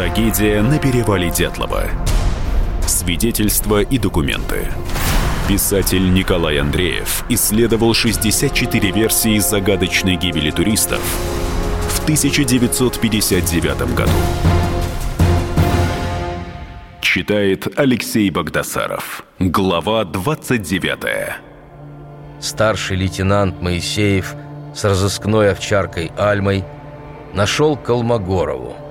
Трагедия на перевале Дятлова. Свидетельства и документы. Писатель Николай Андреев исследовал 64 версии загадочной гибели туристов в 1959 году. Читает Алексей Богдасаров. Глава 29. Старший лейтенант Моисеев с разыскной овчаркой Альмой нашел Колмогорову.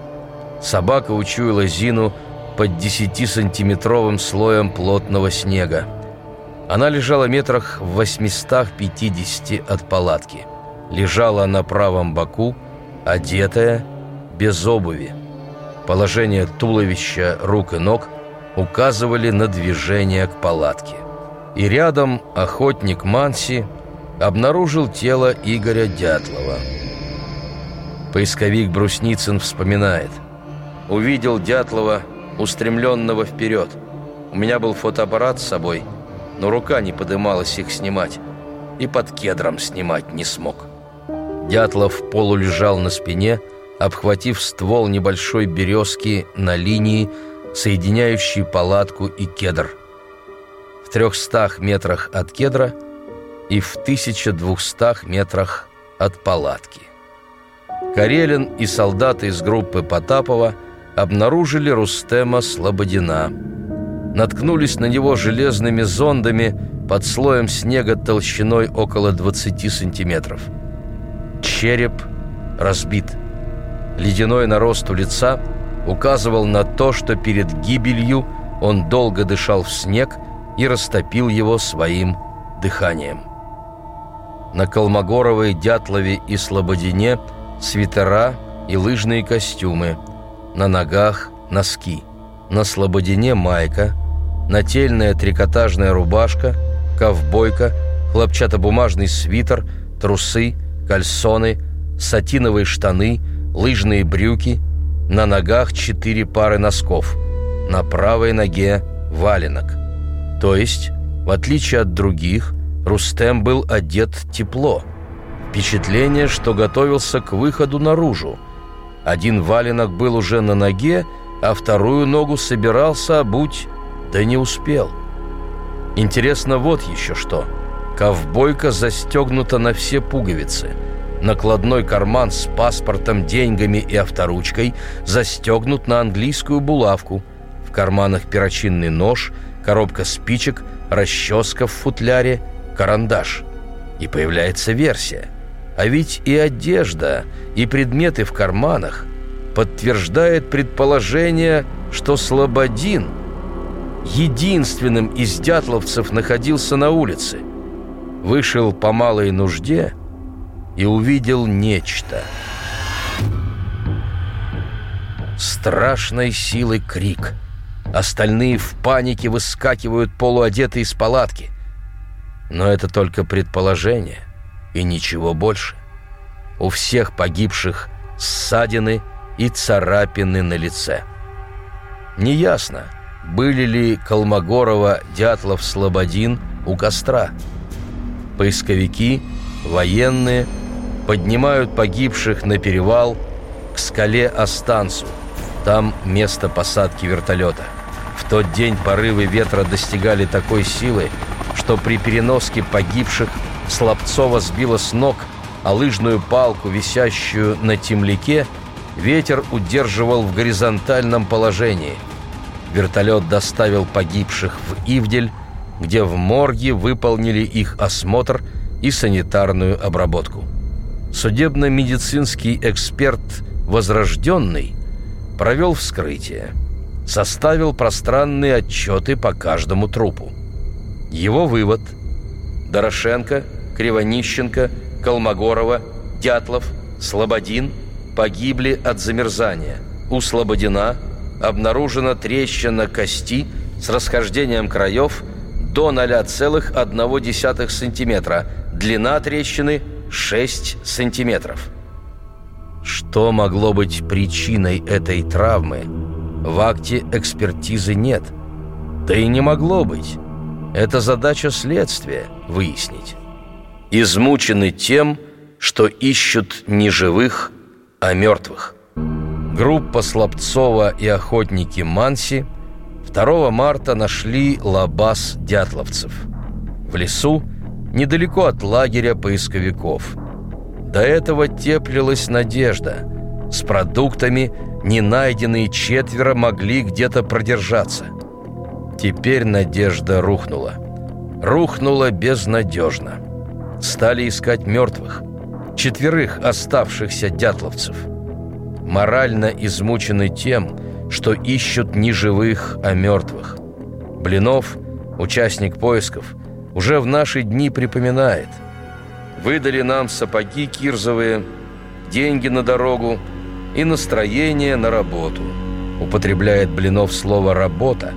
Собака учуяла Зину под 10-сантиметровым слоем плотного снега. Она лежала метрах в 850 от палатки. Лежала на правом боку, одетая, без обуви. Положение туловища, рук и ног указывали на движение к палатке. И рядом охотник Манси обнаружил тело Игоря Дятлова. Поисковик Брусницын вспоминает. Увидел Дятлова, устремленного вперед. У меня был фотоаппарат с собой, но рука не подымалась их снимать. И под кедром снимать не смог. Дятлов полулежал на спине, обхватив ствол небольшой березки на линии, соединяющей палатку и кедр. В трехстах метрах от кедра и в 1200 метрах от палатки. Карелин и солдаты из группы Потапова обнаружили Рустема Слободина. Наткнулись на него железными зондами под слоем снега толщиной около 20 сантиметров. Череп разбит. Ледяной нарост у лица указывал на то, что перед гибелью он долго дышал в снег и растопил его своим дыханием. На Колмогоровой, Дятлове и Слободине свитера и лыжные костюмы, на ногах носки, на Слободине майка, нательная трикотажная рубашка, ковбойка, хлопчатобумажный свитер, трусы – кальсоны, сатиновые штаны, лыжные брюки, на ногах четыре пары носков, на правой ноге валенок. То есть, в отличие от других, Рустем был одет тепло. Впечатление, что готовился к выходу наружу. Один валенок был уже на ноге, а вторую ногу собирался обуть, да не успел. Интересно вот еще что – Ковбойка застегнута на все пуговицы. Накладной карман с паспортом, деньгами и авторучкой застегнут на английскую булавку. В карманах перочинный нож, коробка спичек, расческа в футляре, карандаш. И появляется версия. А ведь и одежда, и предметы в карманах подтверждает предположение, что Слободин единственным из дятловцев находился на улице – вышел по малой нужде и увидел нечто. Страшной силы крик. Остальные в панике выскакивают полуодетые из палатки. Но это только предположение и ничего больше. У всех погибших ссадины и царапины на лице. Неясно, были ли Колмогорова, Дятлов, Слободин у костра – поисковики, военные поднимают погибших на перевал к скале Остансу. Там место посадки вертолета. В тот день порывы ветра достигали такой силы, что при переноске погибших Слабцова сбила с ног, а лыжную палку, висящую на темляке, ветер удерживал в горизонтальном положении. Вертолет доставил погибших в Ивдель, где в морге выполнили их осмотр и санитарную обработку. Судебно-медицинский эксперт «Возрожденный» провел вскрытие, составил пространные отчеты по каждому трупу. Его вывод – Дорошенко, Кривонищенко, Колмогорова, Дятлов, Слободин погибли от замерзания. У Слободина обнаружена трещина кости с расхождением краев – до 0,1 см, длина трещины 6 см. Что могло быть причиной этой травмы? В акте экспертизы нет. Да и не могло быть. Это задача следствия – выяснить. Измучены тем, что ищут не живых, а мертвых. Группа Слабцова и охотники Манси 2 марта нашли лабаз дятловцев. В лесу, недалеко от лагеря поисковиков. До этого теплилась надежда. С продуктами не найденные четверо могли где-то продержаться. Теперь надежда рухнула. Рухнула безнадежно. Стали искать мертвых. Четверых оставшихся дятловцев. Морально измучены тем, что ищут не живых, а мертвых. Блинов, участник поисков, уже в наши дни припоминает. Выдали нам сапоги кирзовые, деньги на дорогу и настроение на работу. Употребляет Блинов слово «работа»,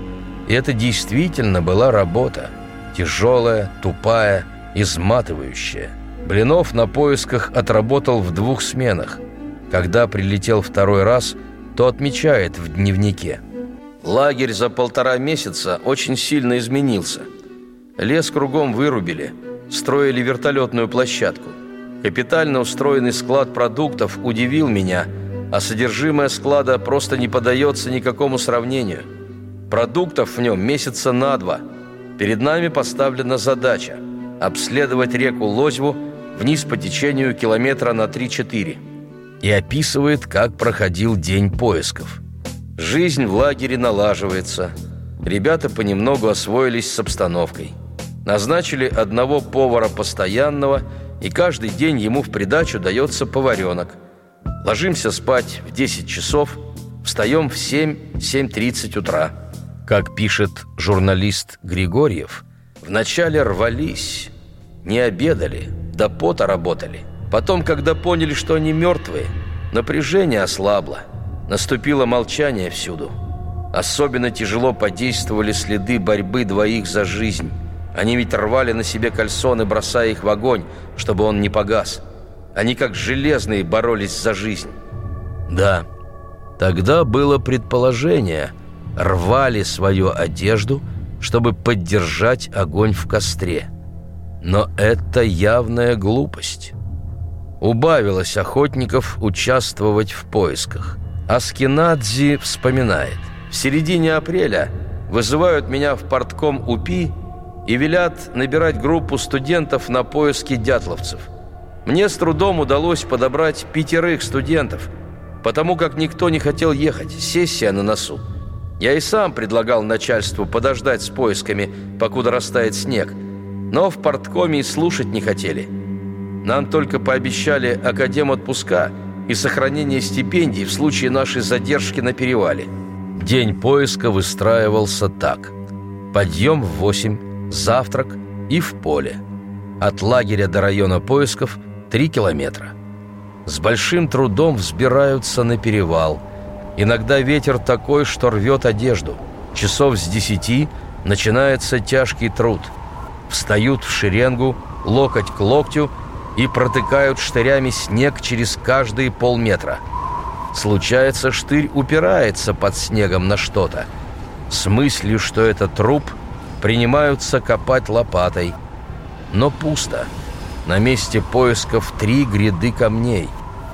и это действительно была работа. Тяжелая, тупая, изматывающая. Блинов на поисках отработал в двух сменах. Когда прилетел второй раз – то отмечает в дневнике. Лагерь за полтора месяца очень сильно изменился. Лес кругом вырубили, строили вертолетную площадку. Капитально устроенный склад продуктов удивил меня, а содержимое склада просто не поддается никакому сравнению. Продуктов в нем месяца на два. Перед нами поставлена задача – обследовать реку Лозьву вниз по течению километра на 3-4 и описывает, как проходил день поисков. Жизнь в лагере налаживается. Ребята понемногу освоились с обстановкой. Назначили одного повара постоянного, и каждый день ему в придачу дается поваренок. Ложимся спать в 10 часов, встаем в 7-7.30 утра. Как пишет журналист Григорьев, вначале рвались, не обедали, до пота работали – Потом, когда поняли, что они мертвые, напряжение ослабло. Наступило молчание всюду. Особенно тяжело подействовали следы борьбы двоих за жизнь. Они ведь рвали на себе кальсоны, бросая их в огонь, чтобы он не погас. Они как железные боролись за жизнь. Да, тогда было предположение. Рвали свою одежду, чтобы поддержать огонь в костре. Но это явная глупость убавилось охотников участвовать в поисках. Аскинадзи вспоминает. В середине апреля вызывают меня в портком УПИ и велят набирать группу студентов на поиски дятловцев. Мне с трудом удалось подобрать пятерых студентов, потому как никто не хотел ехать, сессия на носу. Я и сам предлагал начальству подождать с поисками, покуда растает снег, но в порткоме и слушать не хотели – нам только пообещали академ отпуска и сохранение стипендий в случае нашей задержки на перевале. День поиска выстраивался так. Подъем в 8, завтрак и в поле. От лагеря до района поисков 3 километра. С большим трудом взбираются на перевал. Иногда ветер такой, что рвет одежду. Часов с 10 начинается тяжкий труд. Встают в шеренгу, локоть к локтю – и протыкают штырями снег через каждые полметра. Случается, штырь упирается под снегом на что-то. С мыслью, что это труп, принимаются копать лопатой. Но пусто. На месте поисков три гряды камней.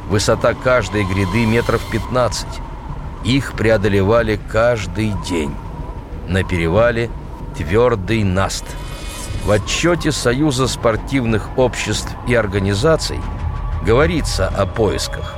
Высота каждой гряды метров 15. Их преодолевали каждый день. На перевале твердый наст – в отчете Союза спортивных обществ и организаций говорится о поисках.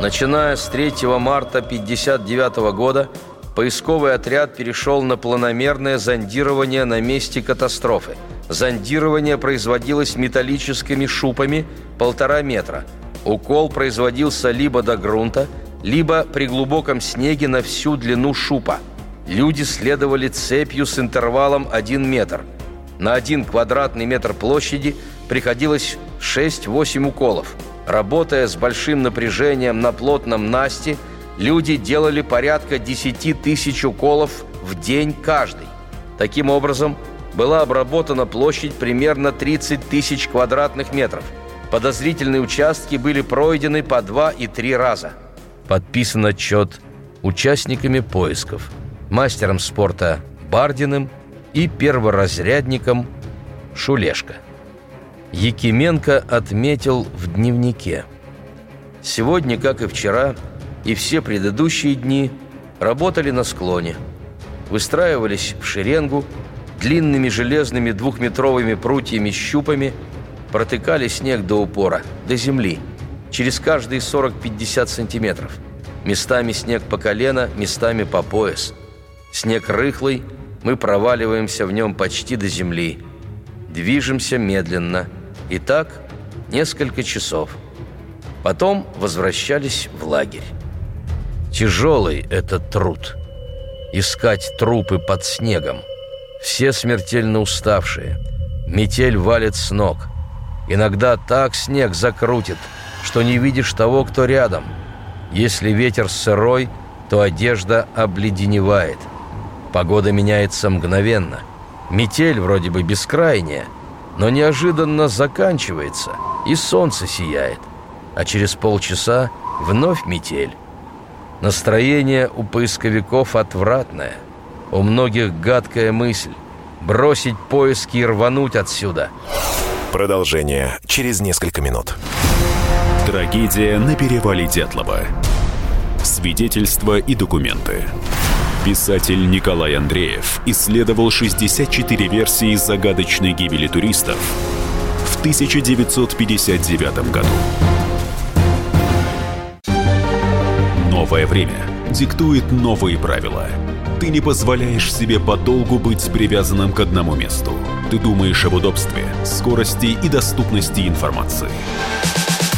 Начиная с 3 марта 1959 года поисковый отряд перешел на планомерное зондирование на месте катастрофы. Зондирование производилось металлическими шупами полтора метра. Укол производился либо до грунта, либо при глубоком снеге на всю длину шупа. Люди следовали цепью с интервалом 1 метр – на один квадратный метр площади приходилось 6-8 уколов. Работая с большим напряжением на плотном насте, люди делали порядка 10 тысяч уколов в день каждый. Таким образом, была обработана площадь примерно 30 тысяч квадратных метров. Подозрительные участки были пройдены по два и три раза. Подписан отчет участниками поисков, мастером спорта Бардиным – и перворазрядником Шулешко. Якименко отметил в дневнике. Сегодня, как и вчера, и все предыдущие дни работали на склоне. Выстраивались в шеренгу, длинными железными двухметровыми прутьями-щупами протыкали снег до упора, до земли, через каждые 40-50 сантиметров. Местами снег по колено, местами по пояс. Снег рыхлый, мы проваливаемся в нем почти до земли. Движемся медленно. И так несколько часов. Потом возвращались в лагерь. Тяжелый этот труд. Искать трупы под снегом. Все смертельно уставшие. Метель валит с ног. Иногда так снег закрутит, что не видишь того, кто рядом. Если ветер сырой, то одежда обледеневает. Погода меняется мгновенно. Метель вроде бы бескрайняя, но неожиданно заканчивается, и солнце сияет. А через полчаса вновь метель. Настроение у поисковиков отвратное. У многих гадкая мысль – бросить поиски и рвануть отсюда. Продолжение через несколько минут. Трагедия на перевале Дятлова. Свидетельства и документы. Писатель Николай Андреев исследовал 64 версии загадочной гибели туристов в 1959 году. Новое время диктует новые правила. Ты не позволяешь себе подолгу быть привязанным к одному месту. Ты думаешь об удобстве, скорости и доступности информации.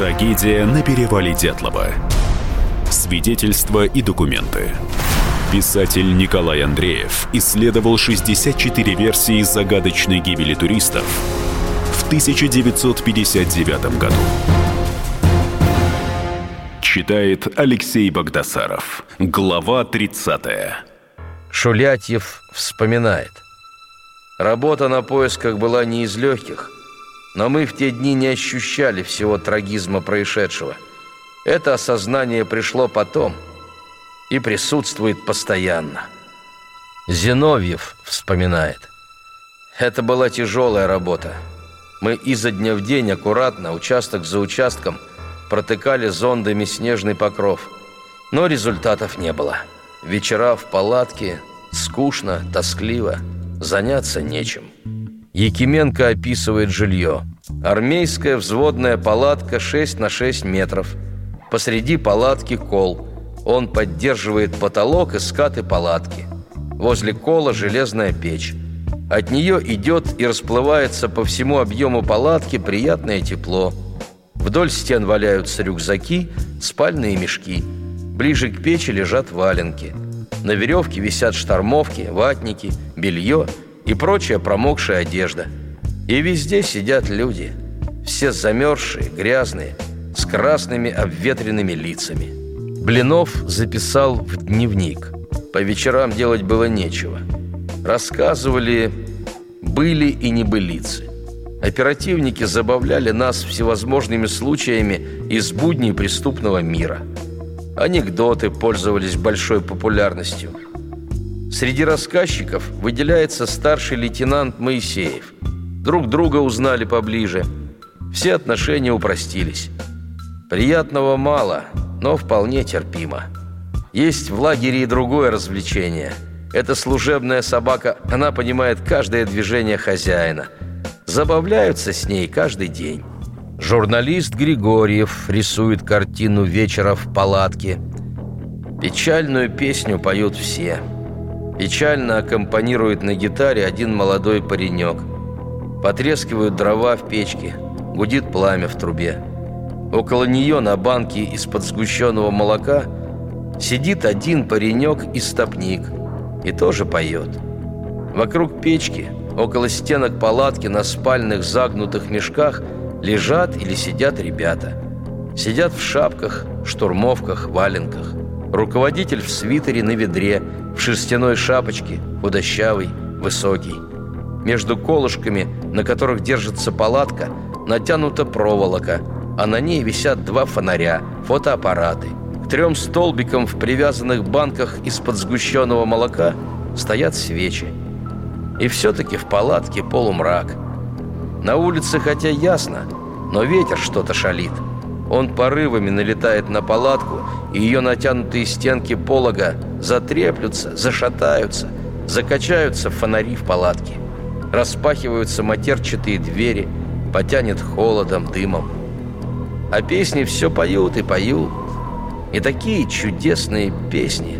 Трагедия на перевале Дятлова. Свидетельства и документы. Писатель Николай Андреев исследовал 64 версии загадочной гибели туристов в 1959 году. Читает Алексей Богдасаров. Глава 30. Шулятьев вспоминает. Работа на поисках была не из легких – но мы в те дни не ощущали всего трагизма происшедшего. Это осознание пришло потом и присутствует постоянно. Зиновьев вспоминает. Это была тяжелая работа. Мы изо дня в день аккуратно, участок за участком, протыкали зондами снежный покров. Но результатов не было. Вечера в палатке, скучно, тоскливо, заняться нечем. Якименко описывает жилье. Армейская взводная палатка 6 на 6 метров. Посреди палатки кол. Он поддерживает потолок и скаты палатки. Возле кола железная печь. От нее идет и расплывается по всему объему палатки приятное тепло. Вдоль стен валяются рюкзаки, спальные мешки. Ближе к печи лежат валенки. На веревке висят штормовки, ватники, белье – и прочая промокшая одежда. И везде сидят люди, все замерзшие, грязные, с красными обветренными лицами. Блинов записал в дневник. По вечерам делать было нечего. Рассказывали были и небылицы. Оперативники забавляли нас всевозможными случаями из будней преступного мира. Анекдоты пользовались большой популярностью – Среди рассказчиков выделяется старший лейтенант Моисеев. Друг друга узнали поближе. Все отношения упростились. Приятного мало, но вполне терпимо. Есть в лагере и другое развлечение. Это служебная собака, она понимает каждое движение хозяина. Забавляются с ней каждый день. Журналист Григорьев рисует картину вечера в палатке. Печальную песню поют все – Печально аккомпанирует на гитаре один молодой паренек. Потрескивают дрова в печке, гудит пламя в трубе. Около нее на банке из-под сгущенного молока сидит один паренек и стопник и тоже поет. Вокруг печки, около стенок палатки на спальных загнутых мешках лежат или сидят ребята. Сидят в шапках, штурмовках, валенках. Руководитель в свитере на ведре, в шерстяной шапочке, худощавый, высокий. Между колышками, на которых держится палатка, натянута проволока, а на ней висят два фонаря, фотоаппараты. К трем столбикам в привязанных банках из-под сгущенного молока стоят свечи. И все-таки в палатке полумрак. На улице хотя ясно, но ветер что-то шалит. Он порывами налетает на палатку, и ее натянутые стенки полога затреплются, зашатаются, закачаются фонари в палатке. Распахиваются матерчатые двери, потянет холодом, дымом. А песни все поют и поют. И такие чудесные песни,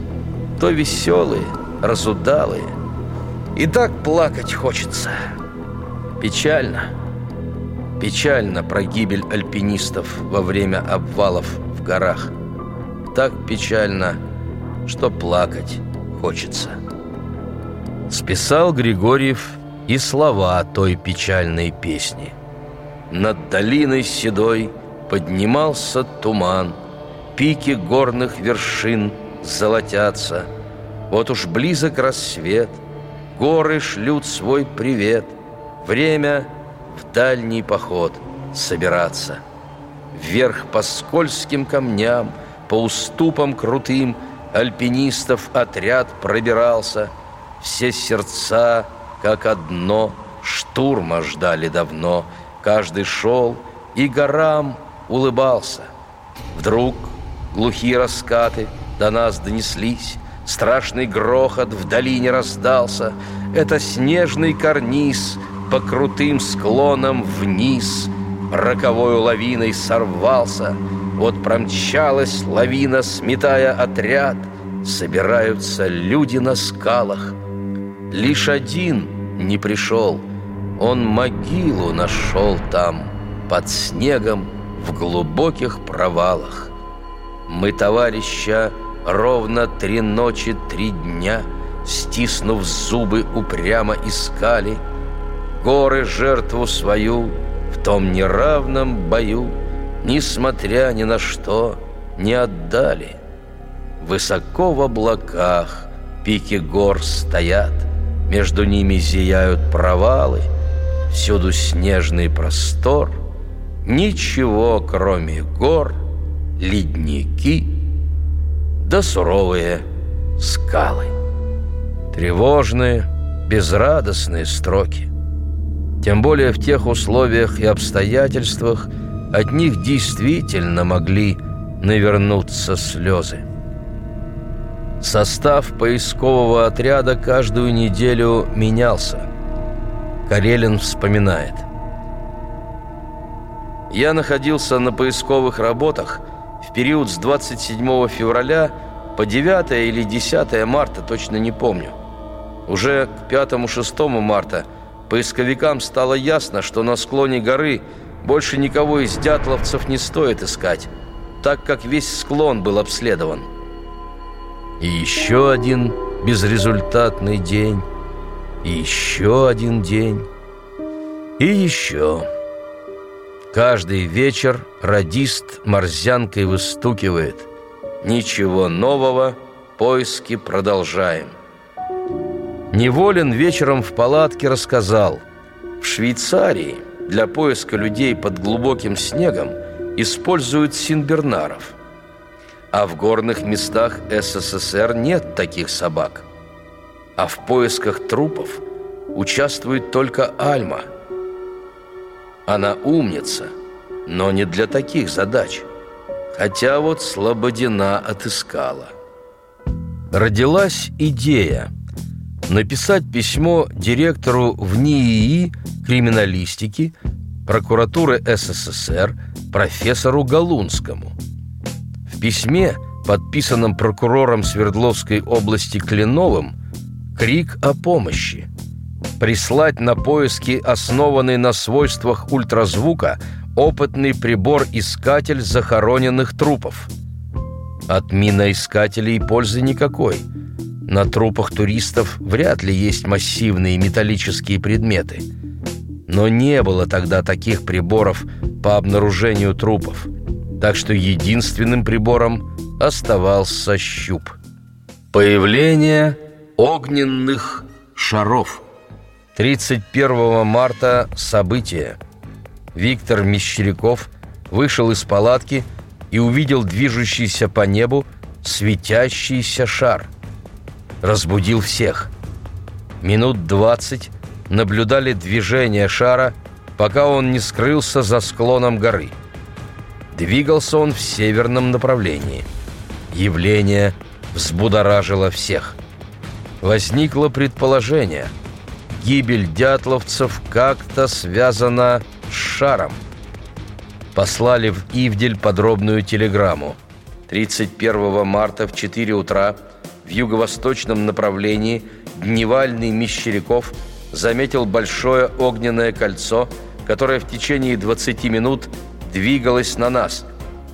то веселые, разудалые. И так плакать хочется. Печально. Печально про гибель альпинистов во время обвалов в горах. Так печально, что плакать хочется. Списал Григорьев и слова той печальной песни. Над долиной седой поднимался туман, Пики горных вершин золотятся. Вот уж близок рассвет, горы шлют свой привет. Время — в дальний поход собираться. Вверх по скользким камням, по уступам крутым Альпинистов отряд пробирался. Все сердца, как одно, штурма ждали давно. Каждый шел и горам улыбался. Вдруг глухие раскаты до нас донеслись, Страшный грохот в долине раздался. Это снежный карниз — по крутым склонам вниз. Роковою лавиной сорвался. Вот промчалась лавина, сметая отряд. Собираются люди на скалах. Лишь один не пришел. Он могилу нашел там Под снегом в глубоких провалах. Мы товарища ровно три ночи, три дня Стиснув зубы, упрямо искали — горы жертву свою в том неравном бою, несмотря ни на что, не отдали. Высоко в облаках пики гор стоят, между ними зияют провалы, всюду снежный простор, ничего, кроме гор, ледники да суровые скалы. Тревожные, безрадостные строки. Тем более в тех условиях и обстоятельствах от них действительно могли навернуться слезы. Состав поискового отряда каждую неделю менялся. Карелин вспоминает. Я находился на поисковых работах в период с 27 февраля по 9 или 10 марта, точно не помню. Уже к 5-6 марта – Поисковикам стало ясно, что на склоне горы больше никого из дятловцев не стоит искать, так как весь склон был обследован. И еще один безрезультатный день, и еще один день, и еще. Каждый вечер радист морзянкой выстукивает. Ничего нового, поиски продолжаем. Неволин вечером в палатке рассказал, в Швейцарии для поиска людей под глубоким снегом используют синбернаров, а в горных местах СССР нет таких собак. А в поисках трупов участвует только Альма. Она умница, но не для таких задач. Хотя вот Слободина отыскала. Родилась идея – написать письмо директору в НИИ криминалистики прокуратуры СССР профессору Галунскому. В письме, подписанном прокурором Свердловской области Кленовым, крик о помощи. Прислать на поиски, основанный на свойствах ультразвука, опытный прибор-искатель захороненных трупов. От миноискателей пользы никакой – на трупах туристов вряд ли есть массивные металлические предметы. Но не было тогда таких приборов по обнаружению трупов. Так что единственным прибором оставался щуп. Появление огненных шаров. 31 марта событие. Виктор Мещеряков вышел из палатки и увидел движущийся по небу светящийся шар. Разбудил всех. Минут двадцать наблюдали движение шара, пока он не скрылся за склоном горы. Двигался он в северном направлении. Явление взбудоражило всех. Возникло предположение – гибель дятловцев как-то связана с шаром. Послали в Ивдель подробную телеграмму. 31 марта в 4 утра в юго-восточном направлении дневальный Мещеряков заметил большое огненное кольцо, которое в течение 20 минут двигалось на нас,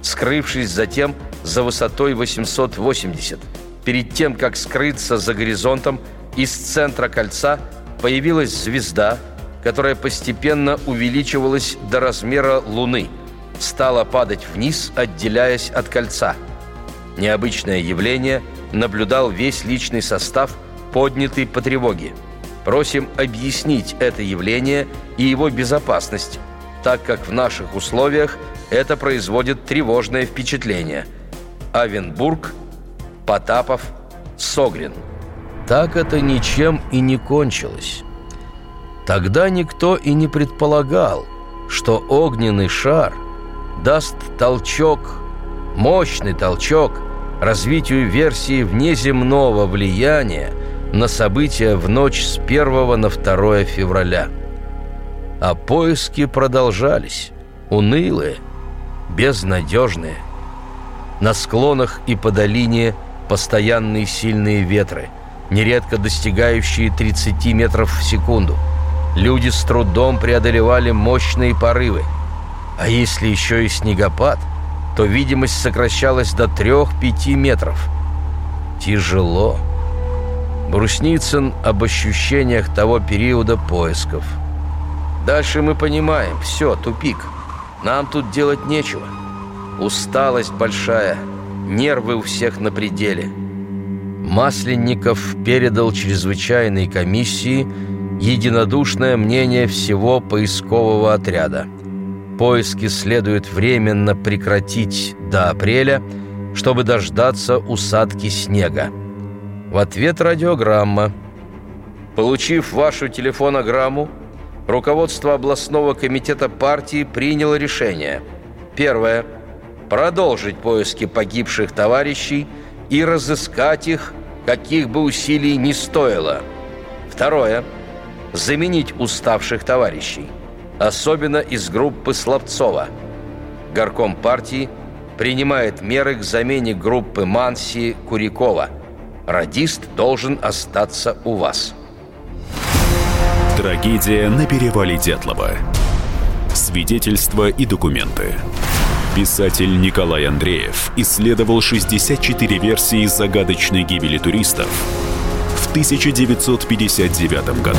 скрывшись затем за высотой 880. Перед тем, как скрыться за горизонтом, из центра кольца – появилась звезда, которая постепенно увеличивалась до размера Луны, стала падать вниз, отделяясь от кольца. Необычное явление наблюдал весь личный состав, поднятый по тревоге. Просим объяснить это явление и его безопасность, так как в наших условиях это производит тревожное впечатление. Авенбург, Потапов, Согрин – так это ничем и не кончилось. Тогда никто и не предполагал, что огненный шар даст толчок, мощный толчок развитию версии внеземного влияния на события в ночь с 1 на 2 февраля. А поиски продолжались, унылые, безнадежные. На склонах и по долине постоянные сильные ветры – нередко достигающие 30 метров в секунду. Люди с трудом преодолевали мощные порывы. А если еще и снегопад, то видимость сокращалась до 3-5 метров. Тяжело. Брусницын об ощущениях того периода поисков. Дальше мы понимаем, все, тупик. Нам тут делать нечего. Усталость большая, нервы у всех на пределе. Масленников передал чрезвычайной комиссии единодушное мнение всего поискового отряда. Поиски следует временно прекратить до апреля, чтобы дождаться усадки снега. В ответ радиограмма. Получив вашу телефонограмму, руководство областного комитета партии приняло решение. Первое. Продолжить поиски погибших товарищей – и разыскать их, каких бы усилий ни стоило. Второе. Заменить уставших товарищей, особенно из группы Слабцова. Горком партии принимает меры к замене группы Манси Курикова. Радист должен остаться у вас. Трагедия на перевале Дятлова. Свидетельства и документы. Писатель Николай Андреев исследовал 64 версии загадочной гибели туристов в 1959 году.